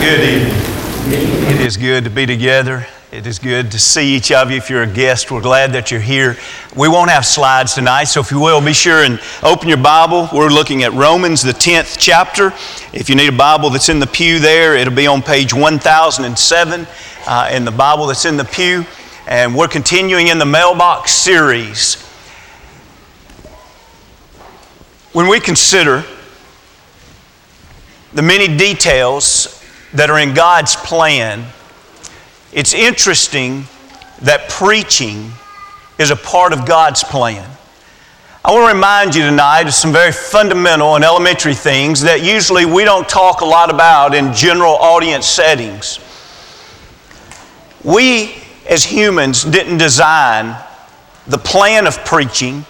Good evening. It is good to be together. It is good to see each of you. If you're a guest, we're glad that you're here. We won't have slides tonight, so if you will, be sure and open your Bible. We're looking at Romans, the 10th chapter. If you need a Bible that's in the pew there, it'll be on page 1007 uh, in the Bible that's in the pew. And we're continuing in the mailbox series. When we consider the many details that are in God's plan, it's interesting that preaching is a part of God's plan. I want to remind you tonight of some very fundamental and elementary things that usually we don't talk a lot about in general audience settings. We, as humans, didn't design the plan of preaching.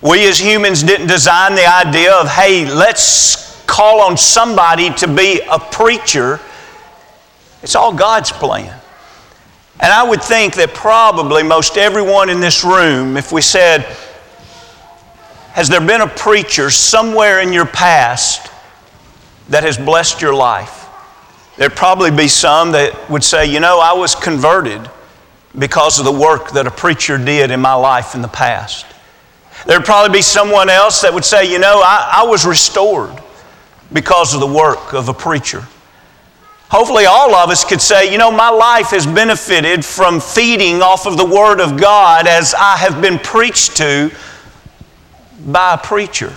We, as humans, didn't design the idea of, hey, let's call on somebody to be a preacher, it's all God's plan. And I would think that probably most everyone in this room, if we said, Has there been a preacher somewhere in your past that has blessed your life? There'd probably be some that would say, You know, I was converted because of the work that a preacher did in my life in the past. There'd probably be someone else that would say, You know, I, I was restored because of the work of a preacher. Hopefully, all of us could say, you know, my life has benefited from feeding off of the Word of God as I have been preached to by a preacher.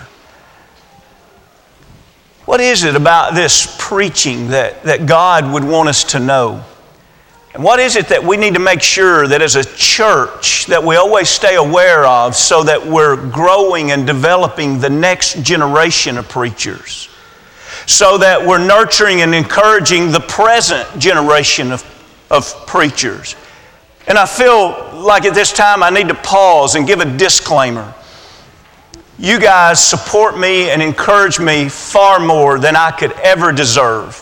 What is it about this preaching that, that God would want us to know? And what is it that we need to make sure that as a church that we always stay aware of so that we're growing and developing the next generation of preachers? So that we're nurturing and encouraging the present generation of, of preachers. And I feel like at this time I need to pause and give a disclaimer. You guys support me and encourage me far more than I could ever deserve.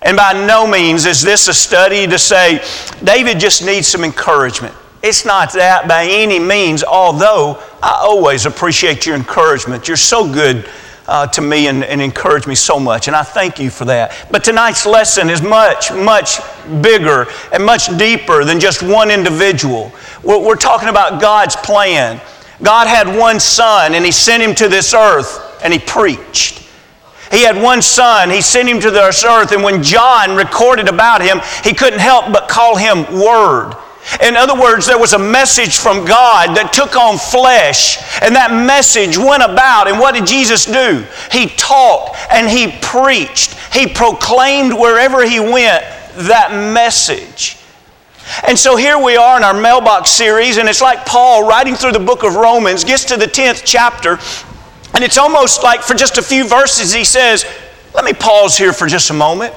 And by no means is this a study to say, David just needs some encouragement. It's not that by any means, although I always appreciate your encouragement. You're so good uh, to me and, and encouraged me so much, and I thank you for that. But tonight's lesson is much, much bigger and much deeper than just one individual. We're, we're talking about God's plan. God had one son, and He sent him to this earth, and He preached. He had one son, he sent him to this earth, and when John recorded about him, he couldn't help but call him Word. In other words, there was a message from God that took on flesh, and that message went about. And what did Jesus do? He taught and he preached, he proclaimed wherever he went that message. And so here we are in our mailbox series, and it's like Paul writing through the book of Romans gets to the 10th chapter, and it's almost like for just a few verses he says, Let me pause here for just a moment,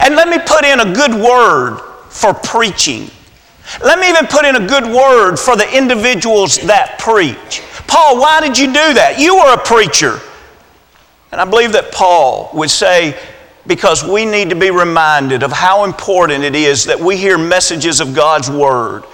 and let me put in a good word for preaching. Let me even put in a good word for the individuals that preach. Paul, why did you do that? You were a preacher. And I believe that Paul would say, because we need to be reminded of how important it is that we hear messages of God's Word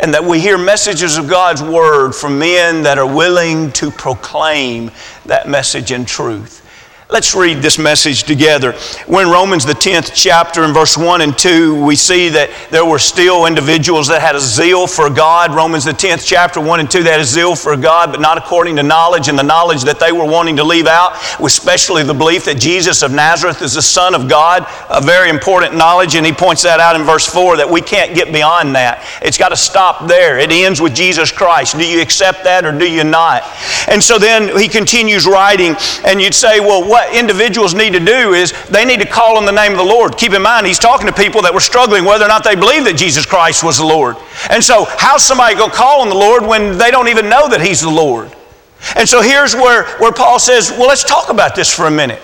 and that we hear messages of God's Word from men that are willing to proclaim that message in truth. Let's read this message together. We're in Romans, the 10th chapter, in verse 1 and 2, we see that there were still individuals that had a zeal for God. Romans, the 10th chapter, 1 and 2, that is zeal for God, but not according to knowledge. And the knowledge that they were wanting to leave out was especially the belief that Jesus of Nazareth is the Son of God, a very important knowledge. And he points that out in verse 4 that we can't get beyond that. It's got to stop there. It ends with Jesus Christ. Do you accept that or do you not? And so then he continues writing, and you'd say, well, what? What individuals need to do is they need to call on the name of the Lord. Keep in mind, he's talking to people that were struggling whether or not they believe that Jesus Christ was the Lord. And so, how's somebody going to call on the Lord when they don't even know that he's the Lord? And so, here's where, where Paul says, well, let's talk about this for a minute.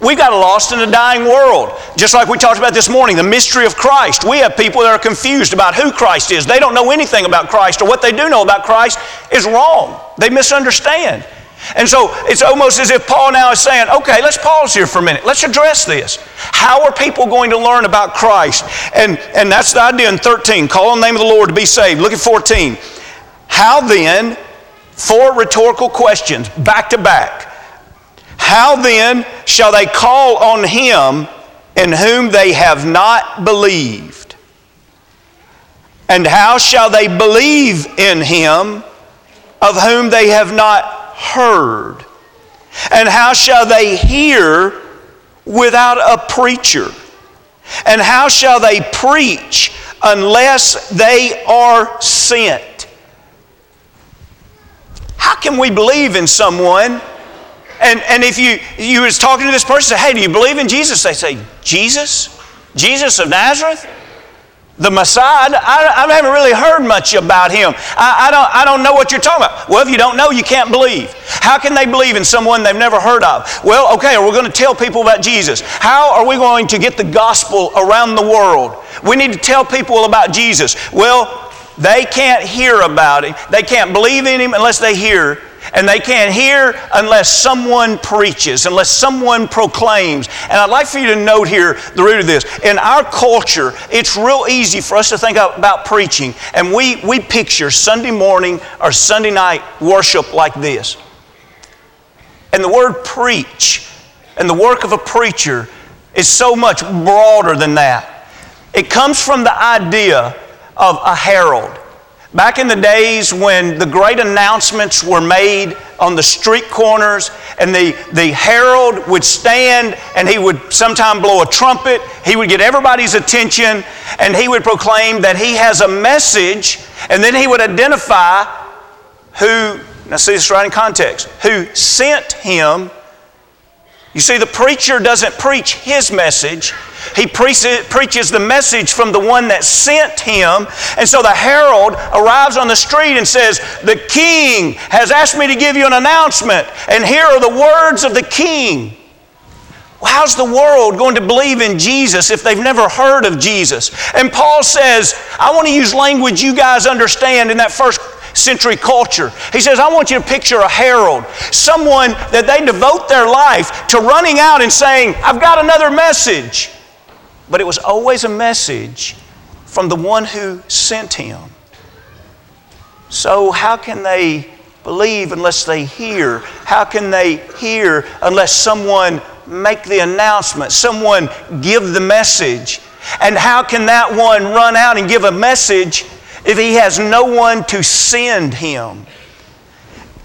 We've got a lost and a dying world. Just like we talked about this morning, the mystery of Christ. We have people that are confused about who Christ is. They don't know anything about Christ, or what they do know about Christ is wrong. They misunderstand. And so it's almost as if Paul now is saying, okay, let's pause here for a minute. Let's address this. How are people going to learn about Christ? And, and that's the idea in 13. Call on the name of the Lord to be saved. Look at 14. How then, four rhetorical questions back to back. How then shall they call on him in whom they have not believed? And how shall they believe in him of whom they have not heard? And how shall they hear without a preacher? And how shall they preach unless they are sent? How can we believe in someone? And, and if you, you was talking to this person, say, hey, do you believe in Jesus? They say, Jesus? Jesus of Nazareth? The Messiah? I, I haven't really heard much about him. I, I, don't, I don't know what you're talking about. Well, if you don't know, you can't believe. How can they believe in someone they've never heard of? Well, okay, we're going to tell people about Jesus. How are we going to get the gospel around the world? We need to tell people about Jesus. Well, they can't hear about him. They can't believe in him unless they hear and they can't hear unless someone preaches, unless someone proclaims. And I'd like for you to note here the root of this. In our culture, it's real easy for us to think about preaching, and we, we picture Sunday morning or Sunday night worship like this. And the word preach and the work of a preacher is so much broader than that. It comes from the idea of a herald. Back in the days when the great announcements were made on the street corners, and the, the herald would stand and he would sometime blow a trumpet, he would get everybody's attention, and he would proclaim that he has a message, and then he would identify who, now see this right in context, who sent him. You see, the preacher doesn't preach his message, he preaches the message from the one that sent him. And so the herald arrives on the street and says, The king has asked me to give you an announcement, and here are the words of the king. Well, how's the world going to believe in Jesus if they've never heard of Jesus? And Paul says, I want to use language you guys understand in that first century culture. He says, I want you to picture a herald, someone that they devote their life to running out and saying, I've got another message but it was always a message from the one who sent him. So, how can they believe unless they hear? How can they hear unless someone make the announcement, someone give the message? And how can that one run out and give a message if he has no one to send him?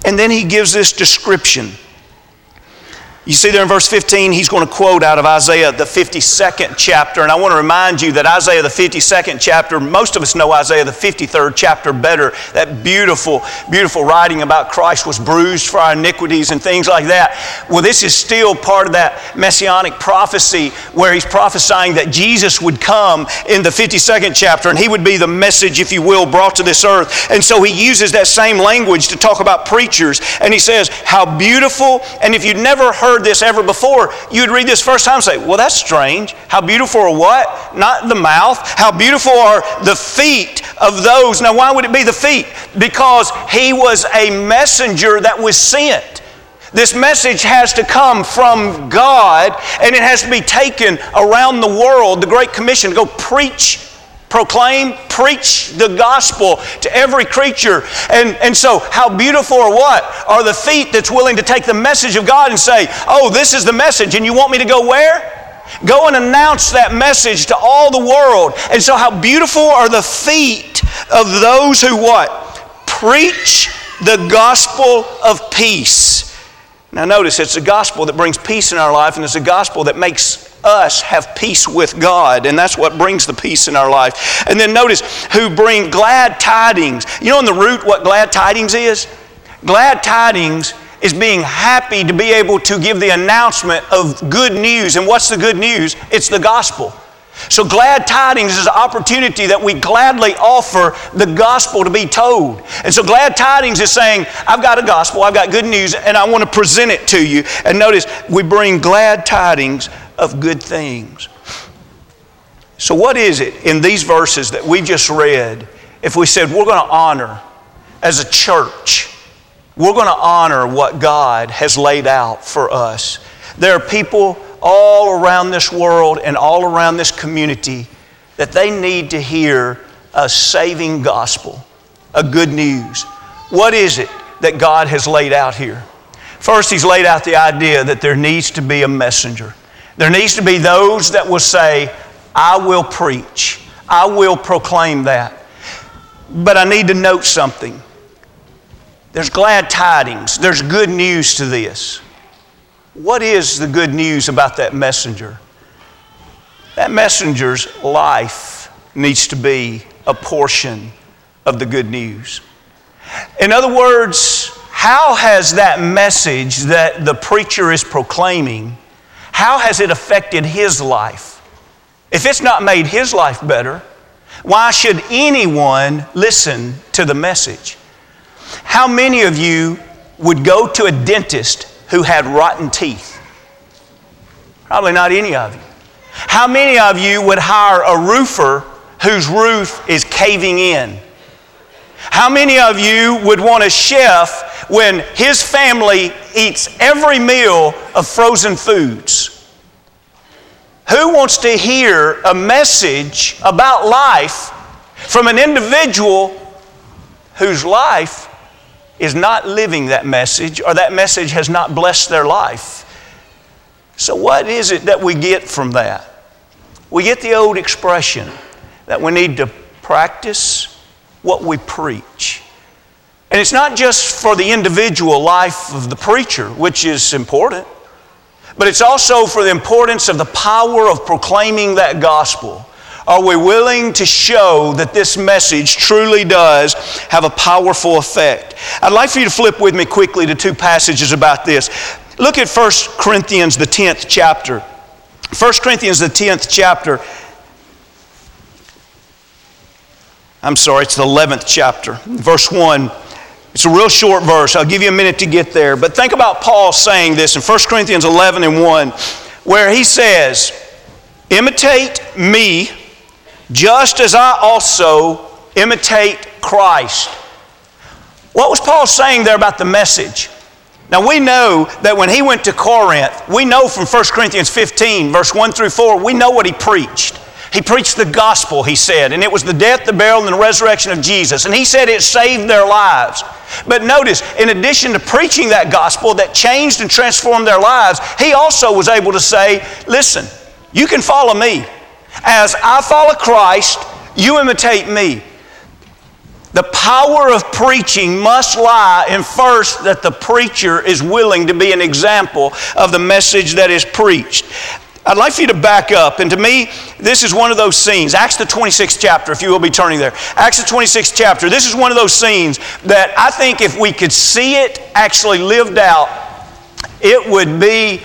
And then he gives this description. You see there in verse 15, he's going to quote out of Isaiah, the 52nd chapter. And I want to remind you that Isaiah, the 52nd chapter, most of us know Isaiah, the 53rd chapter better. That beautiful, beautiful writing about Christ was bruised for our iniquities and things like that. Well, this is still part of that messianic prophecy where he's prophesying that Jesus would come in the 52nd chapter and he would be the message, if you will, brought to this earth. And so he uses that same language to talk about preachers. And he says, How beautiful, and if you'd never heard heard this ever before, you would read this first time and say, Well, that's strange. How beautiful are what? Not the mouth. How beautiful are the feet of those. Now, why would it be the feet? Because he was a messenger that was sent. This message has to come from God and it has to be taken around the world. The Great Commission to go preach proclaim, preach the gospel to every creature. And, and so, how beautiful or what are the feet that's willing to take the message of God and say, Oh, this is the message, and you want me to go where? Go and announce that message to all the world. And so, how beautiful are the feet of those who what? Preach the gospel of peace. Now, notice it's a gospel that brings peace in our life, and it's a gospel that makes us have peace with God, and that's what brings the peace in our life. And then notice who bring glad tidings. You know, in the root, what glad tidings is? Glad tidings is being happy to be able to give the announcement of good news. And what's the good news? It's the gospel. So, glad tidings is an opportunity that we gladly offer the gospel to be told. And so, glad tidings is saying, I've got a gospel, I've got good news, and I want to present it to you. And notice, we bring glad tidings of good things. So, what is it in these verses that we just read if we said we're going to honor as a church? We're going to honor what God has laid out for us. There are people all around this world and all around this community that they need to hear a saving gospel, a good news. What is it that God has laid out here? First, He's laid out the idea that there needs to be a messenger. There needs to be those that will say, I will preach, I will proclaim that. But I need to note something. There's glad tidings, there's good news to this. What is the good news about that messenger? That messenger's life needs to be a portion of the good news. In other words, how has that message that the preacher is proclaiming, how has it affected his life? If it's not made his life better, why should anyone listen to the message? How many of you would go to a dentist who had rotten teeth? Probably not any of you. How many of you would hire a roofer whose roof is caving in? How many of you would want a chef when his family eats every meal of frozen foods? Who wants to hear a message about life from an individual whose life is not living that message or that message has not blessed their life? So, what is it that we get from that? We get the old expression that we need to practice what we preach. And it's not just for the individual life of the preacher, which is important, but it's also for the importance of the power of proclaiming that gospel. Are we willing to show that this message truly does have a powerful effect? I'd like for you to flip with me quickly to two passages about this. Look at 1 Corinthians, the 10th chapter. 1 Corinthians, the 10th chapter. I'm sorry, it's the 11th chapter, verse 1. It's a real short verse. I'll give you a minute to get there. But think about Paul saying this in 1 Corinthians 11 and 1, where he says, Imitate me just as I also imitate Christ. What was Paul saying there about the message? Now we know that when he went to Corinth, we know from 1 Corinthians 15, verse 1 through 4, we know what he preached. He preached the gospel, he said, and it was the death, the burial, and the resurrection of Jesus. And he said it saved their lives. But notice, in addition to preaching that gospel that changed and transformed their lives, he also was able to say, Listen, you can follow me. As I follow Christ, you imitate me. The power of preaching must lie in first that the preacher is willing to be an example of the message that is preached. I'd like for you to back up. And to me, this is one of those scenes. Acts the 26th chapter, if you will be turning there. Acts the 26th chapter. This is one of those scenes that I think if we could see it actually lived out, it would be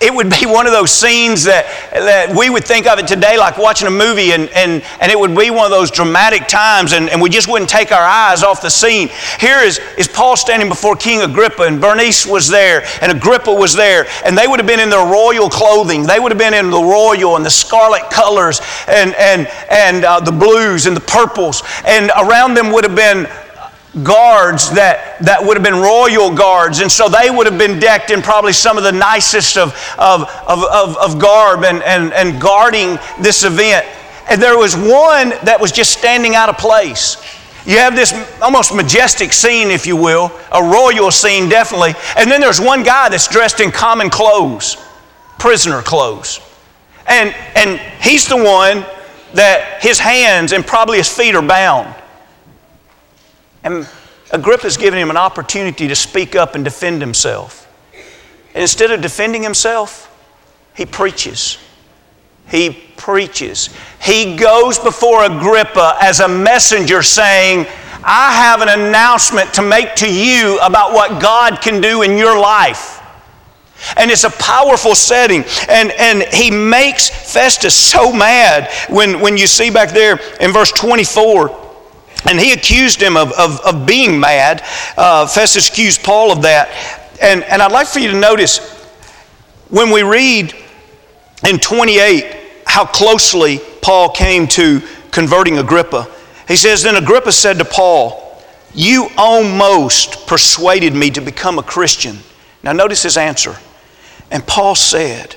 it would be one of those scenes that, that we would think of it today like watching a movie and, and, and it would be one of those dramatic times and, and we just wouldn't take our eyes off the scene. Here is, is Paul standing before King Agrippa and Bernice was there and Agrippa was there and they would have been in their royal clothing. They would have been in the royal and the scarlet colors and, and, and uh, the blues and the purples and around them would have been guards that, that would have been royal guards. And so they would have been decked in probably some of the nicest of, of, of, of, of garb and, and, and guarding this event. And there was one that was just standing out of place. You have this almost majestic scene, if you will, a royal scene, definitely. And then there's one guy that's dressed in common clothes, prisoner clothes. And, and he's the one that his hands and probably his feet are bound. And Agrippa's giving him an opportunity to speak up and defend himself. And instead of defending himself, he preaches. He preaches. He goes before Agrippa as a messenger saying, I have an announcement to make to you about what God can do in your life. And it's a powerful setting. And, and he makes Festus so mad when, when you see back there in verse 24 and he accused him of, of, of being mad. Uh, Festus accused Paul of that. And, and I'd like for you to notice when we read in 28 how closely Paul came to converting Agrippa. He says, Then Agrippa said to Paul, You almost persuaded me to become a Christian. Now, notice his answer. And Paul said,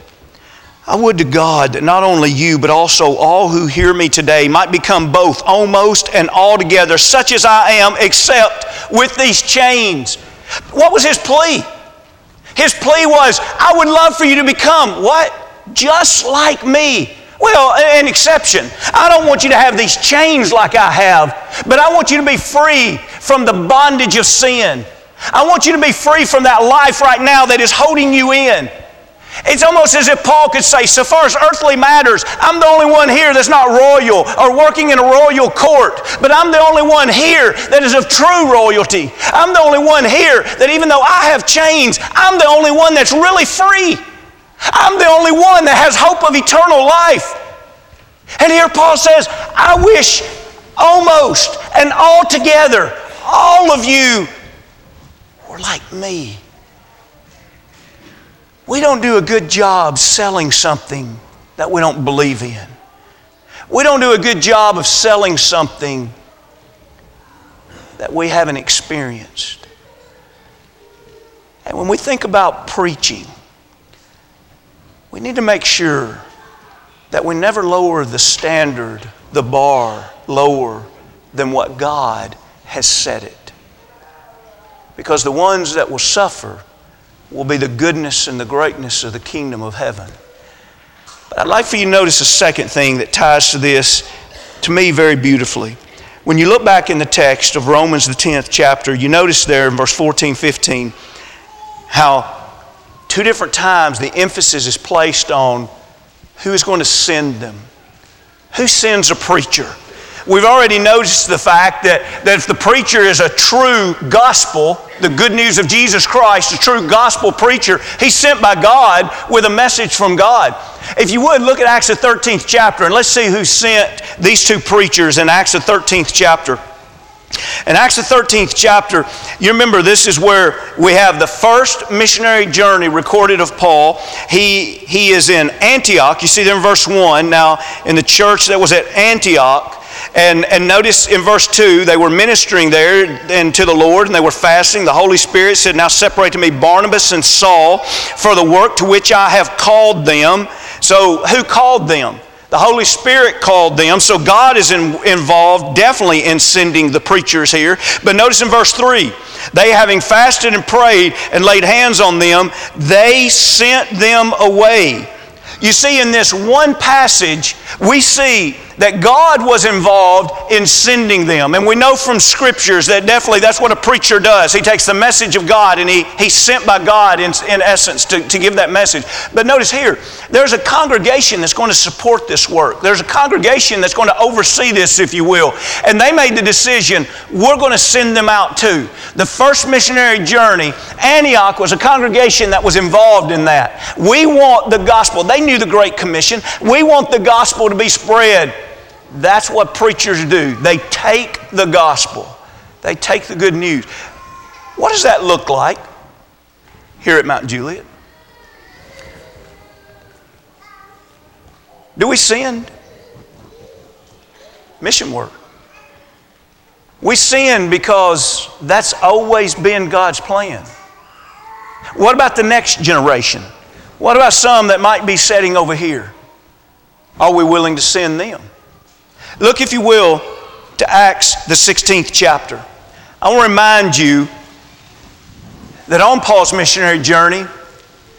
I would to God that not only you, but also all who hear me today might become both almost and altogether such as I am, except with these chains. What was his plea? His plea was, I would love for you to become what? just like me. Well, an exception. I don't want you to have these chains like I have, but I want you to be free from the bondage of sin. I want you to be free from that life right now that is holding you in. It's almost as if Paul could say, so far as earthly matters, I'm the only one here that's not royal or working in a royal court, but I'm the only one here that is of true royalty. I'm the only one here that even though I have chains, I'm the only one that's really free. I'm the only one that has hope of eternal life. And here Paul says, I wish almost and altogether all of you were like me. We don't do a good job selling something that we don't believe in. We don't do a good job of selling something that we haven't experienced. And when we think about preaching, we need to make sure that we never lower the standard, the bar, lower than what God has set it. Because the ones that will suffer will be the goodness and the greatness of the kingdom of heaven. But I'd like for you to notice a second thing that ties to this, to me, very beautifully. When you look back in the text of Romans, the 10th chapter, you notice there in verse 14, 15, how two different times the emphasis is placed on who is going to send them. Who sends a preacher? We've already noticed the fact that, that if the preacher is a true gospel, the good news of Jesus Christ, a true gospel preacher, he's sent by God with a message from God. If you would, look at Acts the 13th chapter and let's see who sent these two preachers in Acts the 13th chapter. In Acts the 13th chapter, you remember this is where we have the first missionary journey recorded of Paul. He, he is in Antioch. You see there in verse 1. Now, in the church that was at Antioch, and, and notice in verse 2, they were ministering there and to the Lord, and they were fasting. The Holy Spirit said, Now separate to me Barnabas and Saul for the work to which I have called them. So, who called them? The Holy Spirit called them, so God is in, involved definitely in sending the preachers here. But notice in verse 3 they having fasted and prayed and laid hands on them, they sent them away. You see, in this one passage, we see that God was involved in sending them. And we know from scriptures that definitely that's what a preacher does. He takes the message of God and he, he's sent by God in, in essence to, to give that message. But notice here, there's a congregation that's going to support this work. There's a congregation that's going to oversee this, if you will. And they made the decision, we're going to send them out too. The first missionary journey, Antioch was a congregation that was involved in that. We want the gospel. They knew the Great Commission. We want the gospel to be spread. That's what preachers do. They take the gospel, they take the good news. What does that look like here at Mount Juliet? Do we send? Mission work. We sin because that's always been God's plan. What about the next generation? What about some that might be sitting over here? Are we willing to send them? Look, if you will, to Acts, the 16th chapter. I want to remind you that on Paul's missionary journey,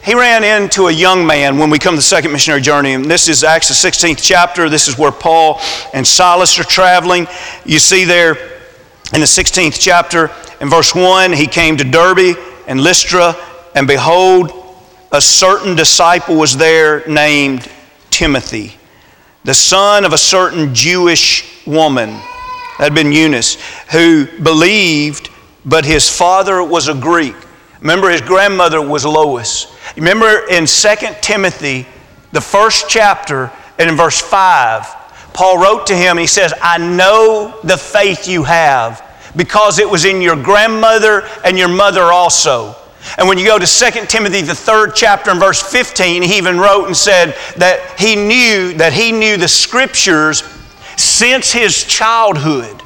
he ran into a young man when we come to the second missionary journey. And this is Acts, the 16th chapter. This is where Paul and Silas are traveling. You see there in the 16th chapter, in verse 1, he came to Derbe and Lystra, and behold, a certain disciple was there named Timothy the son of a certain Jewish woman, that had been Eunice, who believed, but his father was a Greek. Remember, his grandmother was Lois. Remember in 2 Timothy, the first chapter, and in verse 5, Paul wrote to him he says, I know the faith you have because it was in your grandmother and your mother also. And when you go to 2 Timothy, the third chapter and verse 15, he even wrote and said that he knew that he knew the scriptures since his childhood.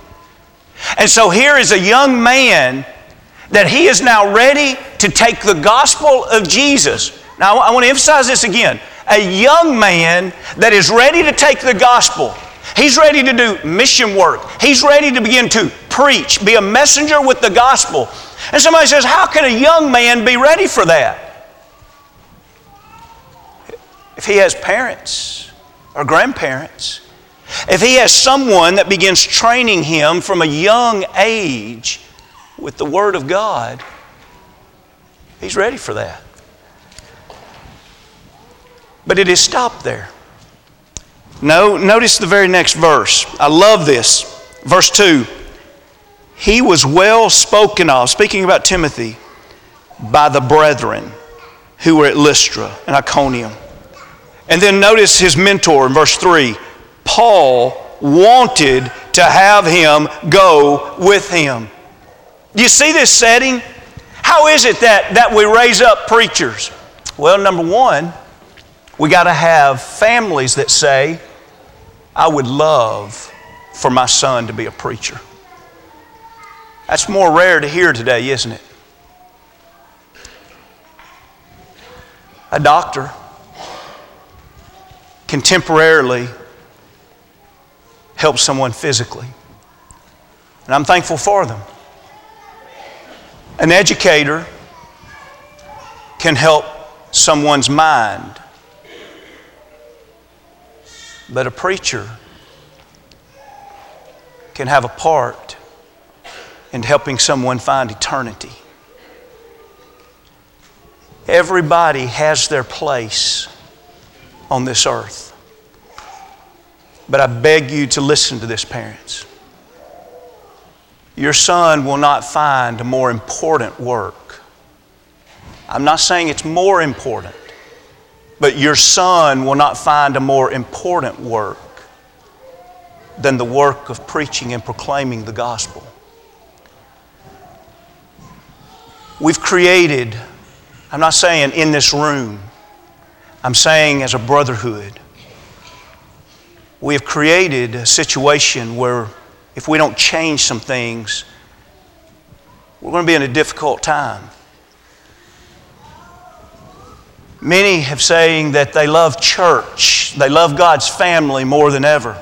And so here is a young man that he is now ready to take the gospel of Jesus. Now, I want to emphasize this again. A young man that is ready to take the gospel. He's ready to do mission work. He's ready to begin to preach, be a messenger with the gospel. And somebody says, How can a young man be ready for that? if he has parents or grandparents, if he has someone that begins training him from a young age with the Word of God, he's ready for that. But it is stopped there. No, notice the very next verse. I love this. Verse 2 He was well spoken of, speaking about Timothy, by the brethren who were at Lystra and Iconium. And then notice his mentor in verse 3 Paul wanted to have him go with him. Do you see this setting? How is it that, that we raise up preachers? Well, number one, we got to have families that say, I would love for my son to be a preacher. That's more rare to hear today, isn't it? A doctor contemporarily help someone physically. And I'm thankful for them. An educator can help someone's mind. But a preacher can have a part in helping someone find eternity. Everybody has their place on this earth. But I beg you to listen to this, parents. Your son will not find a more important work. I'm not saying it's more important, but your son will not find a more important work than the work of preaching and proclaiming the gospel. We've created, I'm not saying in this room, I'm saying as a brotherhood we have created a situation where if we don't change some things, we're going to be in a difficult time. Many have saying that they love church, they love God's family more than ever.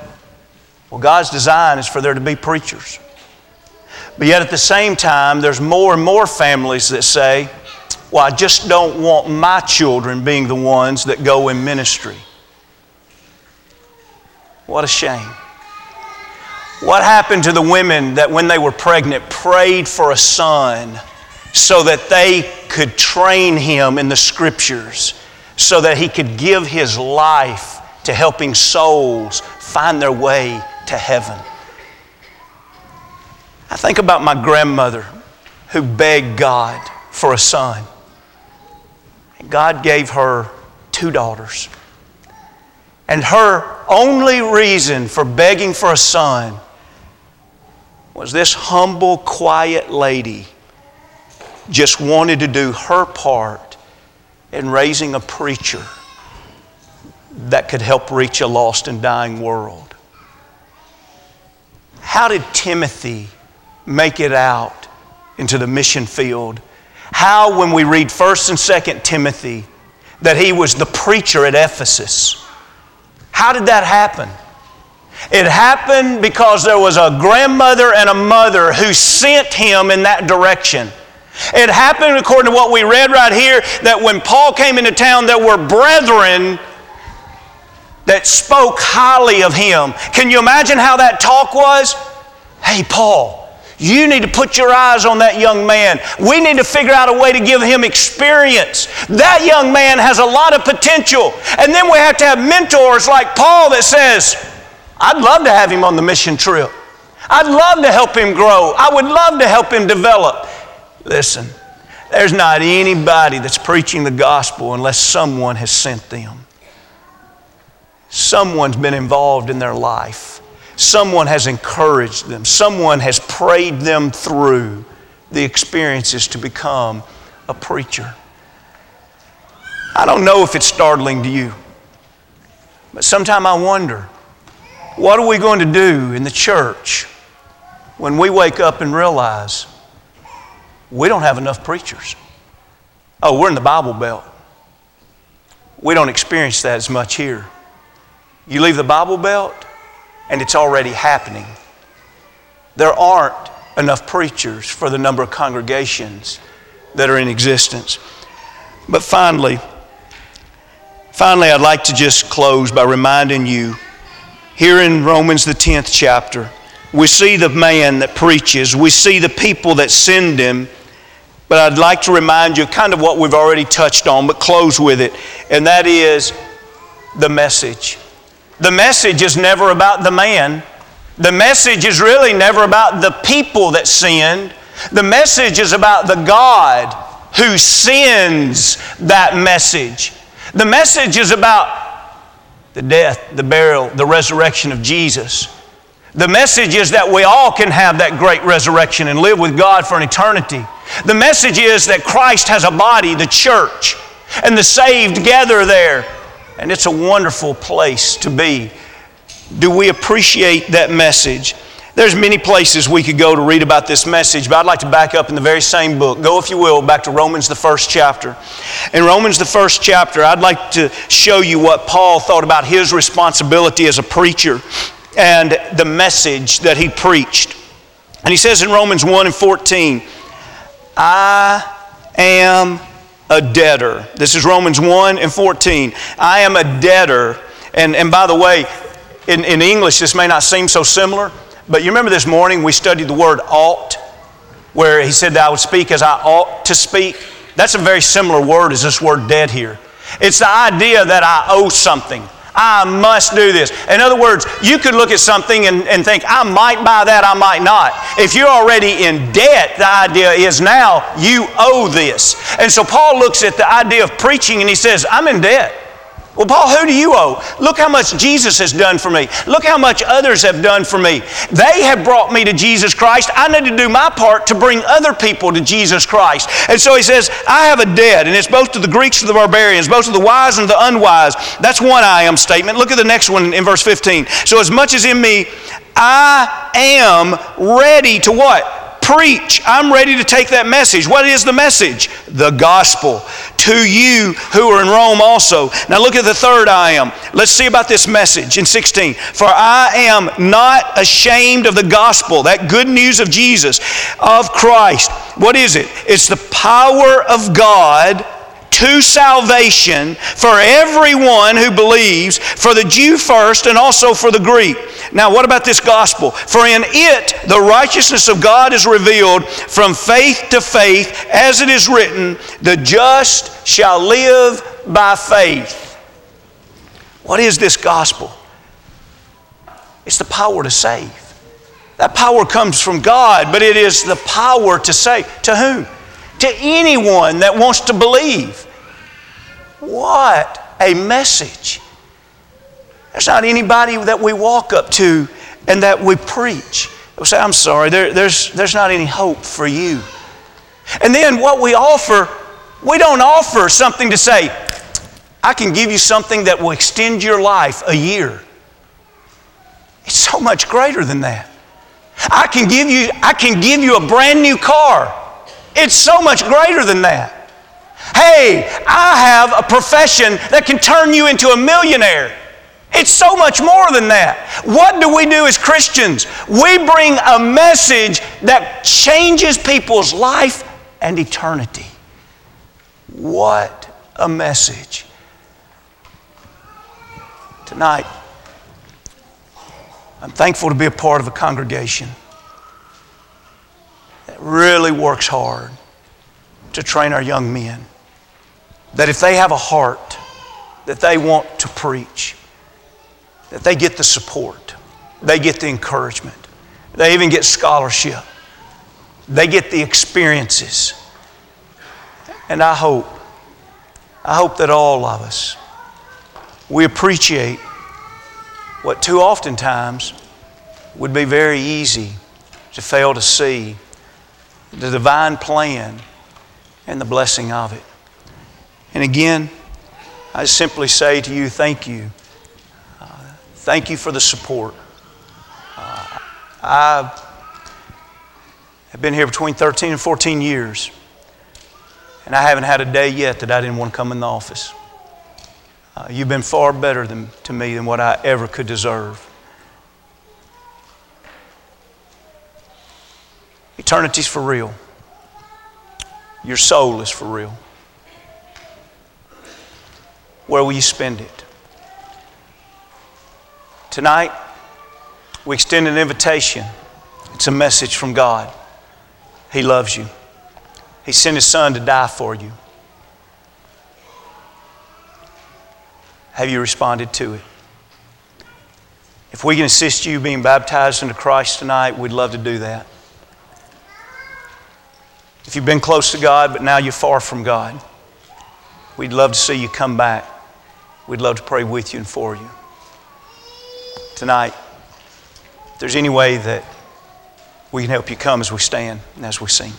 Well, God's design is for there to be preachers. But yet at the same time, there's more and more families that say, well, I just don't want my children being the ones that go in ministry. What a shame. What happened to the women that when they were pregnant prayed for a son so that they could train him in the scriptures, so that he could give his life to helping souls find their way to heaven? I think about my grandmother who begged God for a son. God gave her two daughters. And her only reason for begging for a son was this humble, quiet lady just wanted to do her part in raising a preacher that could help reach a lost and dying world. How did Timothy make it out into the mission field? How, when we read 1st and 2nd Timothy, that he was the preacher at Ephesus? How did that happen? It happened because there was a grandmother and a mother who sent him in that direction. It happened, according to what we read right here, that when Paul came into town, there were brethren that spoke highly of him. Can you imagine how that talk was? Hey, Paul, you need to put your eyes on that young man. We need to figure out a way to give him experience. That young man has a lot of potential. And then we have to have mentors like Paul that says, I'd love to have him on the mission trip. I'd love to help him grow. I would love to help him develop. Listen, there's not anybody that's preaching the gospel unless someone has sent them. Someone's been involved in their life. Someone has encouraged them, someone has prayed them through the experiences to become a preacher. I don't know if it's startling to you, but sometimes I wonder what are we going to do in the church when we wake up and realize we don't have enough preachers? Oh, we're in the Bible Belt. We don't experience that as much here. You leave the Bible Belt, and it's already happening. There aren't enough preachers for the number of congregations that are in existence. But finally, Finally, I'd like to just close by reminding you here in Romans, the 10th chapter, we see the man that preaches, we see the people that send him. But I'd like to remind you kind of what we've already touched on, but close with it, and that is the message. The message is never about the man. The message is really never about the people that sinned. The message is about the God who sends that message. The message is about the death, the burial, the resurrection of Jesus. The message is that we all can have that great resurrection and live with God for an eternity. The message is that Christ has a body, the church, and the saved gather there. And it's a wonderful place to be. Do we appreciate that message? There's many places we could go to read about this message, but I'd like to back up in the very same book. Go, if you will, back to Romans, the first chapter. In Romans, the first chapter, I'd like to show you what Paul thought about his responsibility as a preacher and the message that he preached. And he says in Romans 1 and 14, I am a debtor. This is Romans 1 and 14. I am a debtor. And, and by the way, in, in English, this may not seem so similar, but you remember this morning we studied the word ought, where he said that I would speak as I ought to speak. That's a very similar word as this word dead here. It's the idea that I owe something. I must do this. In other words, you could look at something and, and think, I might buy that, I might not. If you're already in debt, the idea is now you owe this. And so Paul looks at the idea of preaching and he says, I'm in debt. Well, Paul, who do you owe? Look how much Jesus has done for me. Look how much others have done for me. They have brought me to Jesus Christ. I need to do my part to bring other people to Jesus Christ. And so he says, I have a debt, and it's both to the Greeks and the barbarians, both to the wise and the unwise. That's one I am statement. Look at the next one in verse 15. So, as much as in me, I am ready to what? preach. I'm ready to take that message. What is the message? The gospel to you who are in Rome also. Now look at the third I am. Let's see about this message in 16. For I am not ashamed of the gospel, that good news of Jesus, of Christ. What is it? It's the power of God to salvation for everyone who believes, for the Jew first and also for the Greek. Now, what about this gospel? For in it the righteousness of God is revealed from faith to faith, as it is written, the just shall live by faith. What is this gospel? It's the power to save. That power comes from God, but it is the power to save. To whom? To anyone that wants to believe. What a message. There's not anybody that we walk up to and that we preach. We say, I'm sorry, there, there's, there's not any hope for you. And then what we offer, we don't offer something to say, I can give you something that will extend your life a year. It's so much greater than that. I can give you, I can give you a brand new car. It's so much greater than that. Hey, I have a profession that can turn you into a millionaire. It's so much more than that. What do we do as Christians? We bring a message that changes people's life and eternity. What a message. Tonight, I'm thankful to be a part of a congregation that really works hard to train our young men. That if they have a heart that they want to preach, that they get the support, they get the encouragement, they even get scholarship, they get the experiences. And I hope, I hope that all of us, we appreciate what too oftentimes would be very easy to fail to see the divine plan and the blessing of it. And again, I simply say to you, thank you. Uh, thank you for the support. Uh, I have been here between 13 and 14 years, and I haven't had a day yet that I didn't want to come in the office. Uh, you've been far better than, to me than what I ever could deserve. Eternity's for real. Your soul is for real. Where will you spend it? Tonight, we extend an invitation. It's a message from God. He loves you. He sent His Son to die for you. Have you responded to it? If we can assist you being baptized into Christ tonight, we'd love to do that. If you've been close to God, but now you're far from God, we'd love to see you come back. We'd love to pray with you and for you. Tonight, if there's any way that we can help you come as we stand and as we sing.